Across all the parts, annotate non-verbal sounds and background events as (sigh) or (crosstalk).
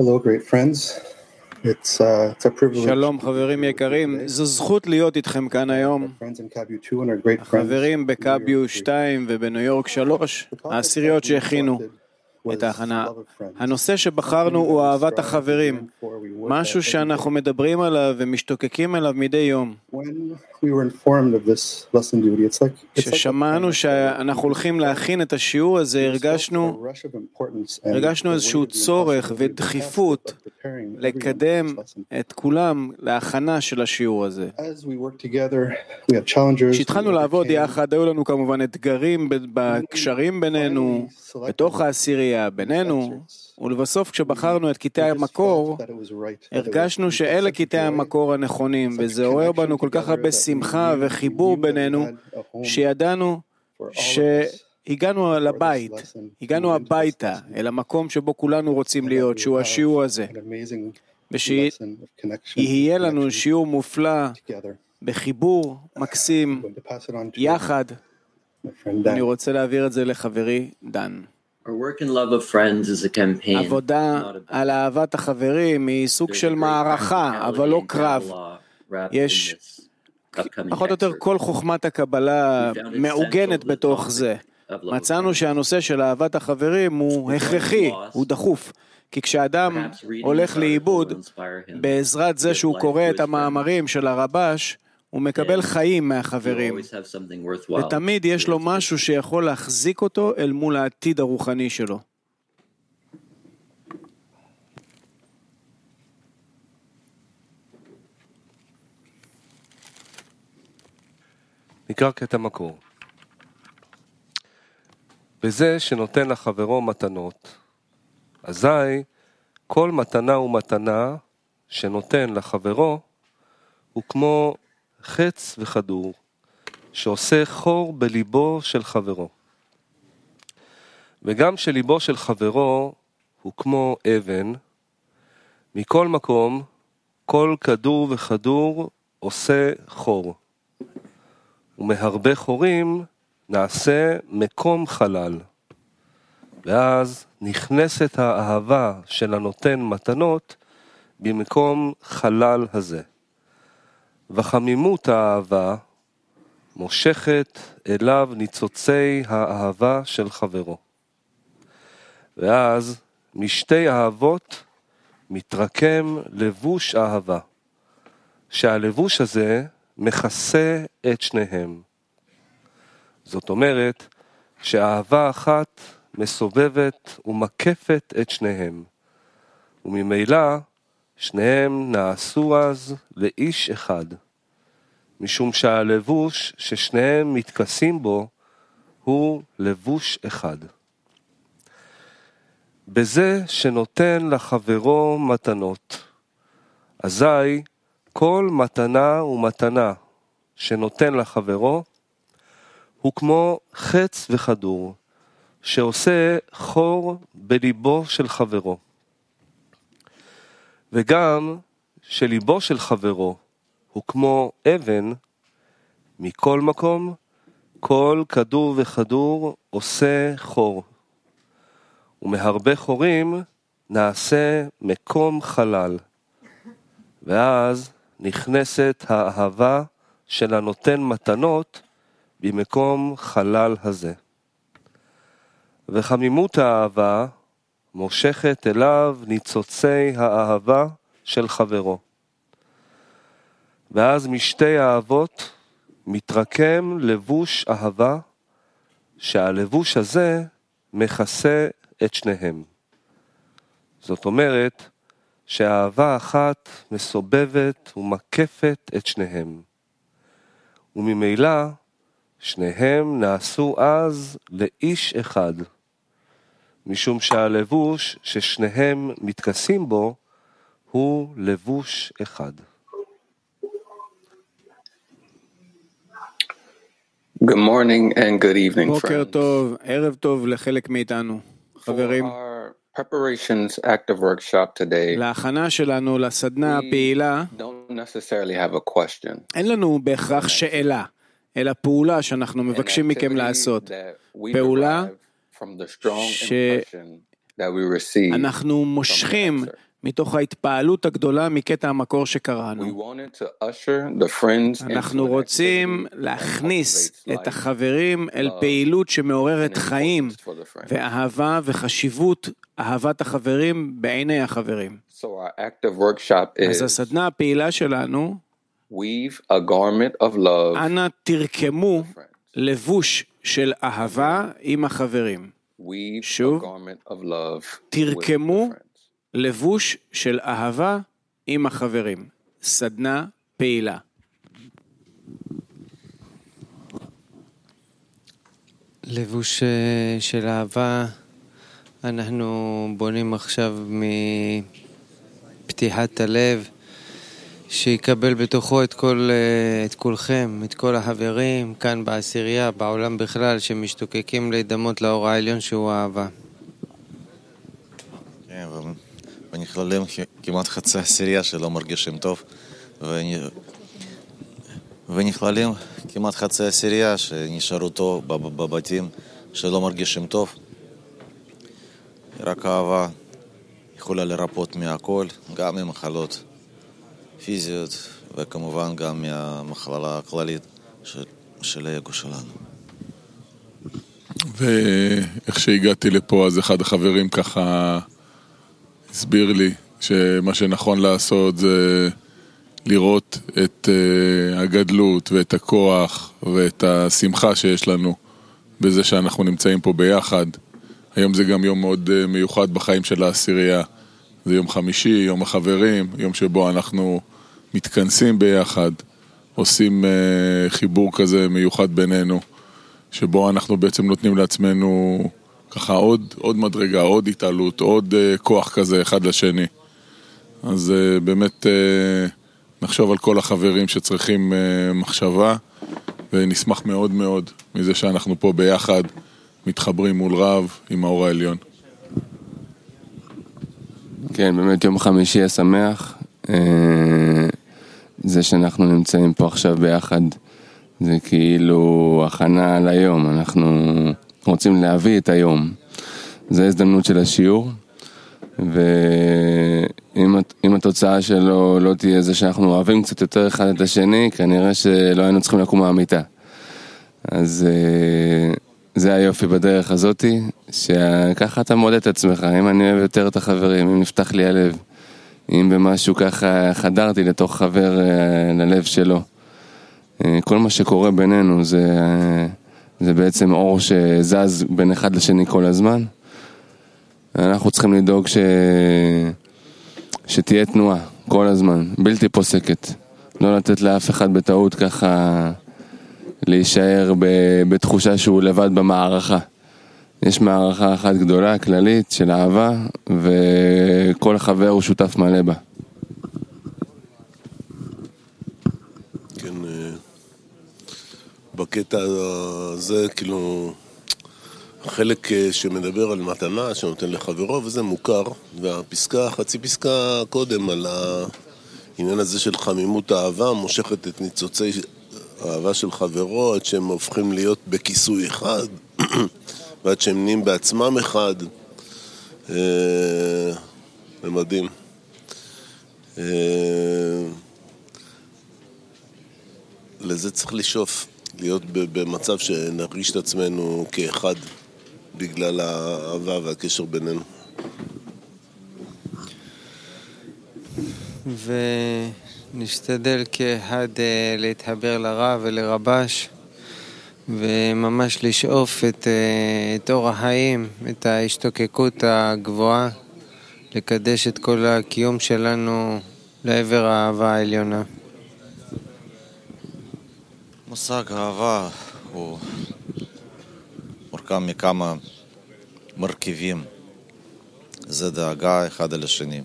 Hello, great friends. It's, uh, it's a privilege. שלום חברים יקרים, זו זכות להיות איתכם כאן היום. Friends in Cabu 2 and our great friends. חברים בקביו 2 ובניו יורק 3, העשיריות שהכינו את ההכנה. הנושא שבחרנו הוא אהבת החברים, משהו שאנחנו מדברים עליו ומשתוקקים אליו מדי יום. When we were informed of this lesson duty, it's like, it's like כששמענו שאנחנו הולכים להכין את השיעור הזה, הרגשנו, הרגשנו איזשהו צורך ודחיפות לקדם. את כולם להכנה של השיעור הזה. כשהתחלנו לעבוד יחד, היו לנו כמובן אתגרים בקשרים בינינו, בתוך העשירייה, בינינו, ולבסוף כשבחרנו את קטעי המקור, הרגשנו שאלה קטעי המקור הנכונים, וזה עורר בנו כל כך הרבה שמחה וחיבור בינינו, שידענו שהגענו לבית, הגענו הביתה, אל המקום שבו כולנו רוצים להיות, שהוא השיעור הזה, ושיהיה לנו שיעור מופלא. בחיבור מקסים, יחד. אני. רוצה להעביר את זה לחברי דן. Our work in love of friends is a campaign. עבודה על אהבת החברים היא סוג של מערכה, אבל לא קרב. יש פחות או יותר. כל חוכמת הקבלה מעוגנת בתוך זה. מצאנו. שהנושא של אהבת החברים הוא הכרחי, הוא דחוף. כי כשאדם הולך לאיבוד, בעזרת זה שהוא קורא את המאמרים של הרבש, הוא מקבל Then חיים. מהחברים. ותמיד יש לו משהו שיכול להחזיק אותו אל מול העתיד הרוחני שלו. נקרא קטע מקור. בזה שנותן לחברו מתנות, אזי כל מתנה ומתנה שנותן לחברו הוא כמו חץ וכדור שעושה חור בליבו של חברו. וגם שליבו של חברו הוא כמו אבן, מכל מקום כל כדור וכדור עושה חור. ומהרבה חורים נעשה מקום חלל. ואז נכנסת האהבה של הנותן מתנות במקום חלל הזה. וחמימות האהבה מושכת אליו ניצוצי האהבה של חברו. ואז משתי אהבות מתרקם לבוש אהבה, שהלבוש הזה מכסה את שניהם. זאת אומרת שאהבה אחת מסובבת ומקפת את שניהם, וממילא שניהם נעשו אז לאיש אחד, משום שהלבוש ששניהם מתכסים בו הוא לבוש אחד. בזה שנותן לחברו מתנות, אזי כל מתנה ומתנה שנותן לחברו הוא כמו חץ וכדור שעושה חור בליבו של חברו. וגם שליבו של חברו הוא כמו אבן, מכל מקום, כל כדור וכדור עושה חור. ומהרבה חורים נעשה מקום חלל. ואז נכנסת האהבה של הנותן מתנות במקום חלל הזה. וחמימות האהבה מושכת אליו ניצוצי האהבה של חברו. ואז משתי האהבות מתרקם לבוש אהבה, שהלבוש הזה מכסה את שניהם. זאת אומרת שאהבה אחת מסובבת ומקפת את שניהם. וממילא שניהם נעשו אז לאיש אחד, משום שהלבוש ששניהם מתכסים בו הוא לבוש אחד. Good morning and good evening, בוקר friends. טוב, ערב טוב לחלק מאיתנו, For חברים. our preparations active workshop today, להכנה שלנו לסדנה הפעילה, don't necessarily have a question. אין לנו בהכרח שאלה, אלא פעולה שאנחנו מבקשים מכם לעשות. פעולה ש-. אנחנו מושכים. מתוך ההתפעלות הגדולה מקטע המקור שקראנו. אנחנו רוצים להכניס את החברים אל פעילות שמעוררת חיים. ואהבה וחשיבות אהבת החברים בעיני החברים. אז הסדנה הפעילה שלנו, אנא תרקמו. לבוש של אהבה עם החברים. שוב, תרקמו. לבוש של אהבה עם החברים. סדנה פעילה. לבוש אה, של אהבה, אנחנו בונים עכשיו מפתיחת הלב, שיקבל בתוכו את כל, אה, את כולכם, את כל החברים כאן בעשירייה, בעולם בכלל, שמשתוקקים להידמות לאור העליון שהוא אהבה. כן, ו- ונכללים כמעט חצי עשירייה שלא מרגישים טוב, ונ- ונכללים כמעט חצי עשירייה שנשארו טוב בב- בבתים שלא מרגישים טוב. רק אהבה יכולה לרפות מהכל, גם ממחלות פיזיות, וכמובן גם מהמחלה הכללית של, של האגו שלנו. ואיך שהגעתי לפה, אז אחד החברים ככה הסביר לי שמה שנכון לעשות זה לראות את אה, הגדלות ואת הכוח ואת השמחה שיש לנו בזה שאנחנו נמצאים פה ביחד. היום זה גם יום מאוד אה, מיוחד בחיים של העשירייה. זה יום חמישי, יום החברים, יום שבו אנחנו מתכנסים ביחד, עושים אה, חיבור כזה מיוחד בינינו. שבו אנחנו בעצם נותנים לעצמנו ככה עוד, עוד מדרגה, עוד התעלות, עוד uh, כוח כזה אחד לשני. אז uh, באמת uh, נחשוב על כל החברים שצריכים uh, מחשבה, ונשמח מאוד מאוד מזה שאנחנו פה ביחד, מתחברים מול רב עם האור העליון. כן, באמת יום חמישי השמח. זה שאנחנו נמצאים פה עכשיו ביחד, זה כאילו הכנה ליום, אנחנו רוצים להביא את היום. זו ההזדמנות של השיעור, ואם אם התוצאה שלו לא תהיה זה שאנחנו אוהבים קצת יותר אחד את השני, כנראה שלא היינו צריכים לקום מהמיטה. אז אה, זה היופי בדרך הזאתי, שככה אתה מודד את עצמך, אם אני אוהב יותר את החברים, אם נפתח לי הלב, אם במשהו ככה חדרתי לתוך חבר אה, ללב שלו. אה, כל מה שקורה בינינו זה, זה בעצם אור שזז בין אחד לשני כל הזמן. אנחנו צריכים לדאוג ש... שתהיה תנועה כל הזמן, בלתי פוסקת. לא לתת לאף אחד בטעות ככה להישאר ב... בתחושה שהוא לבד במערכה. יש מערכה אחת גדולה, כללית, של אהבה, וכל חבר הוא שותף מלא בה. כן, אה, בקטע הזה, כאילו, חלק אה, שמדבר על מתנה שנותן לחברו, וזה מוכר, והפסקה, חצי פסקה קודם על העניין הזה של חמימות האהבה, מושכת את ניצוצי האהבה של חברו עד שהם הופכים להיות בכיסוי אחד, (clears throat) ועד שהם נהיים בעצמם אחד. אה, זה מדהים. אה, לזה צריך לשאוף, להיות במצב שנרגיש את עצמנו כאחד בגלל האהבה והקשר בינינו. ונשתדל כאחד אה, להתחבר לרע ולרבש וממש לשאוף את, אה, את אור החיים, את ההשתוקקות הגבוהה, לקדש את כל הקיום שלנו לעבר האהבה העליונה. מושג אהבה הוא מורכב מכמה מרכיבים. זה דאגה אחד על השני.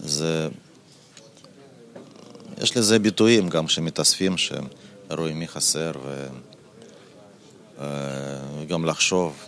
זה... יש לזה ביטויים גם שמתאספים, שרואים מי חסר ו... וגם לחשוב,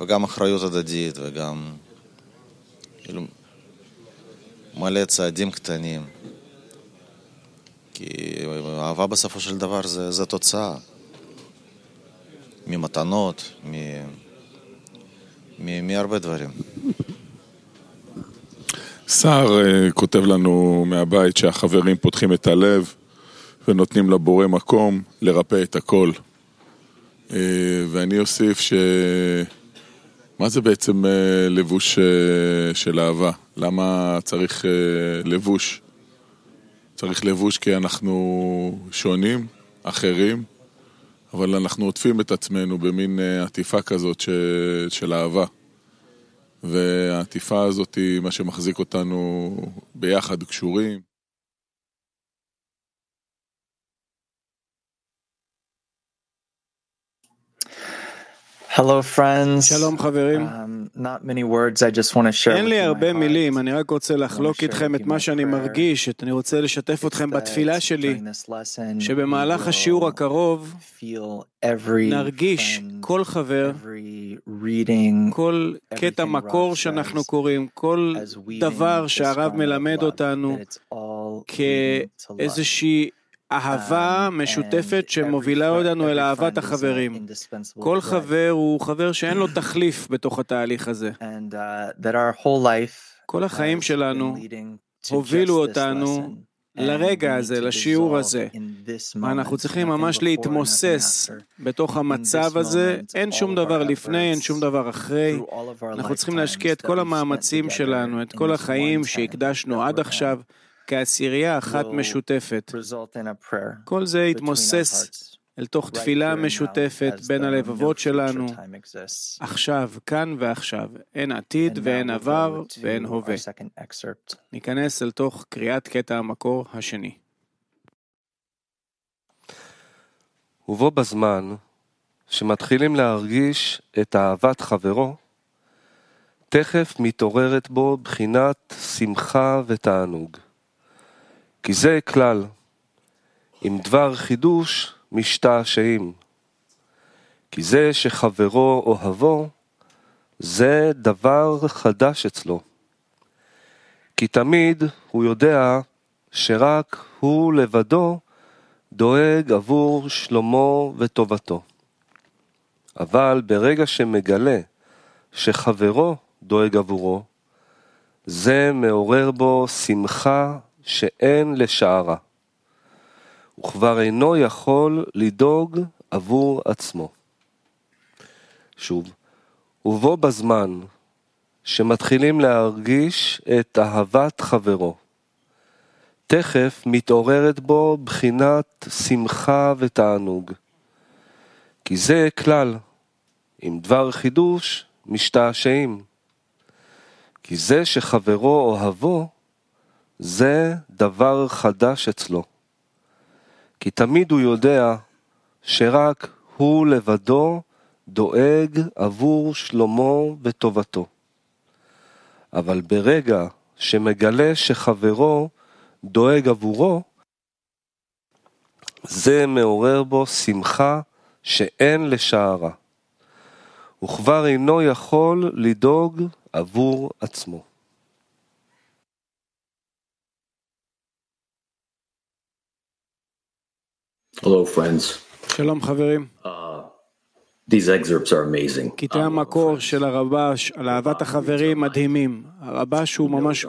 וגם אחריות הדדית, וגם כאילו מלא צעדים קטנים. כי אהבה בסופו של דבר זה, זה תוצאה ממתנות, מ... מ... מהרבה דברים. סער uh, כותב לנו מהבית שהחברים פותחים את הלב ונותנים לבורא מקום לרפא את הכל. Uh, ואני אוסיף ש... מה זה בעצם uh, לבוש של אהבה? למה צריך לבוש? צריך לבוש כי אנחנו שונים, אחרים, אבל אנחנו עוטפים את עצמנו במין עטיפה כזאת ש... של אהבה. והעטיפה הזאת היא מה שמחזיק אותנו ביחד קשורים. Hello friends. שלום חברים. Um, not many words, I just want to share אין לי הרבה מילים, אני רק רוצה לחלוק איתכם את מה שאני מרגיש, אני רוצה לשתף אתכם בתפילה שלי, שבמהלך השיעור הקרוב נרגיש כל חבר, כל קטע מקור שאנחנו קוראים, כל דבר שהרב מלמד אותנו כאיזושהי אהבה משותפת שמובילה אותנו אל אהבת החברים. כל חבר הוא חבר שאין לו תחליף בתוך התהליך הזה. כל החיים שלנו הובילו אותנו לרגע הזה, לשיעור הזה. אנחנו צריכים ממש להתמוסס בתוך המצב הזה, אין שום דבר לפני, אין שום דבר אחרי. אנחנו צריכים להשקיע את כל המאמצים שלנו, את כל החיים שהקדשנו עד עכשיו. כעשירייה אחת משותפת. כל זה יתמוסס אל תוך תפילה משותפת בין הלבבות שלנו, עכשיו, כאן ועכשיו. אין עתיד ואין עבר ואין הווה. ניכנס אל תוך קריאת קטע המקור השני. ובו בזמן שמתחילים להרגיש את אהבת חברו, תכף מתעוררת בו בחינת שמחה ותענוג. כי זה כלל, עם דבר חידוש משתעשעים. כי זה שחברו אוהבו, זה דבר חדש אצלו. כי תמיד הוא יודע שרק הוא לבדו דואג עבור שלומו וטובתו. אבל ברגע שמגלה שחברו דואג עבורו, זה מעורר בו שמחה שאין לשערה. הוא כבר אינו יכול לדאוג עבור עצמו. שוב, ובו בזמן שמתחילים להרגיש את אהבת חברו, תכף מתעוררת בו בחינת שמחה ותענוג. כי זה כלל, עם דבר חידוש משתעשעים. כי זה שחברו אוהבו, זה דבר חדש אצלו. כי תמיד הוא יודע שרק הוא לבדו דואג עבור שלומו וטובתו. אבל ברגע שמגלה שחברו דואג עבורו, זה מעורר בו שמחה שאין לשערה. וכבר אינו יכול לדאוג עבור עצמו. Hello, friends. שלום חברים. Uh, these excerpts are amazing. קטעי המקור של הרבש על אהבת החברים מדהימים. הרבש הוא ממש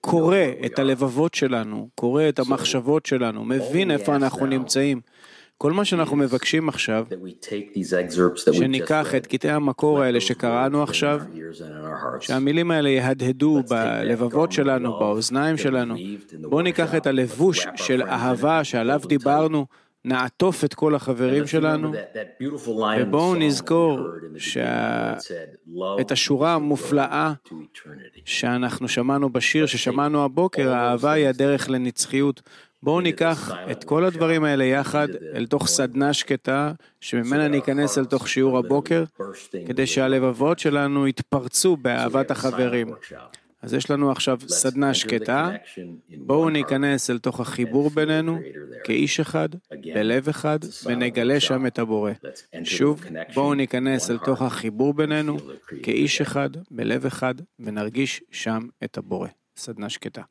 קורא את הלבבות שלנו, קורא את המחשבות שלנו, מבין איפה אנחנו נמצאים. כל מה שאנחנו מבקשים עכשיו, שניקח את קטעי המקור האלה שקראנו עכשיו, שהמילים האלה יהדהדו בלבבות שלנו, באוזניים שלנו. בואו ניקח את הלבוש של אהבה שעליו דיברנו, נעטוף את כל החברים שלנו, ובואו נזכור שה... את השורה המופלאה שאנחנו שמענו בשיר ששמענו הבוקר, האהבה היא הדרך לנצחיות. בואו ניקח את כל הדברים האלה יחד אל תוך סדנה שקטה, שממנה ניכנס אל תוך שיעור הבוקר, כדי שהלבבות שלנו יתפרצו באהבת החברים. אז יש לנו עכשיו סדנה שקטה, בואו ניכנס אל תוך החיבור בינינו כאיש אחד, בלב אחד, ונגלה שם את הבורא. שוב, בואו ניכנס אל תוך החיבור בינינו כאיש אחד, בלב אחד, ונרגיש שם את הבורא. סדנה שקטה.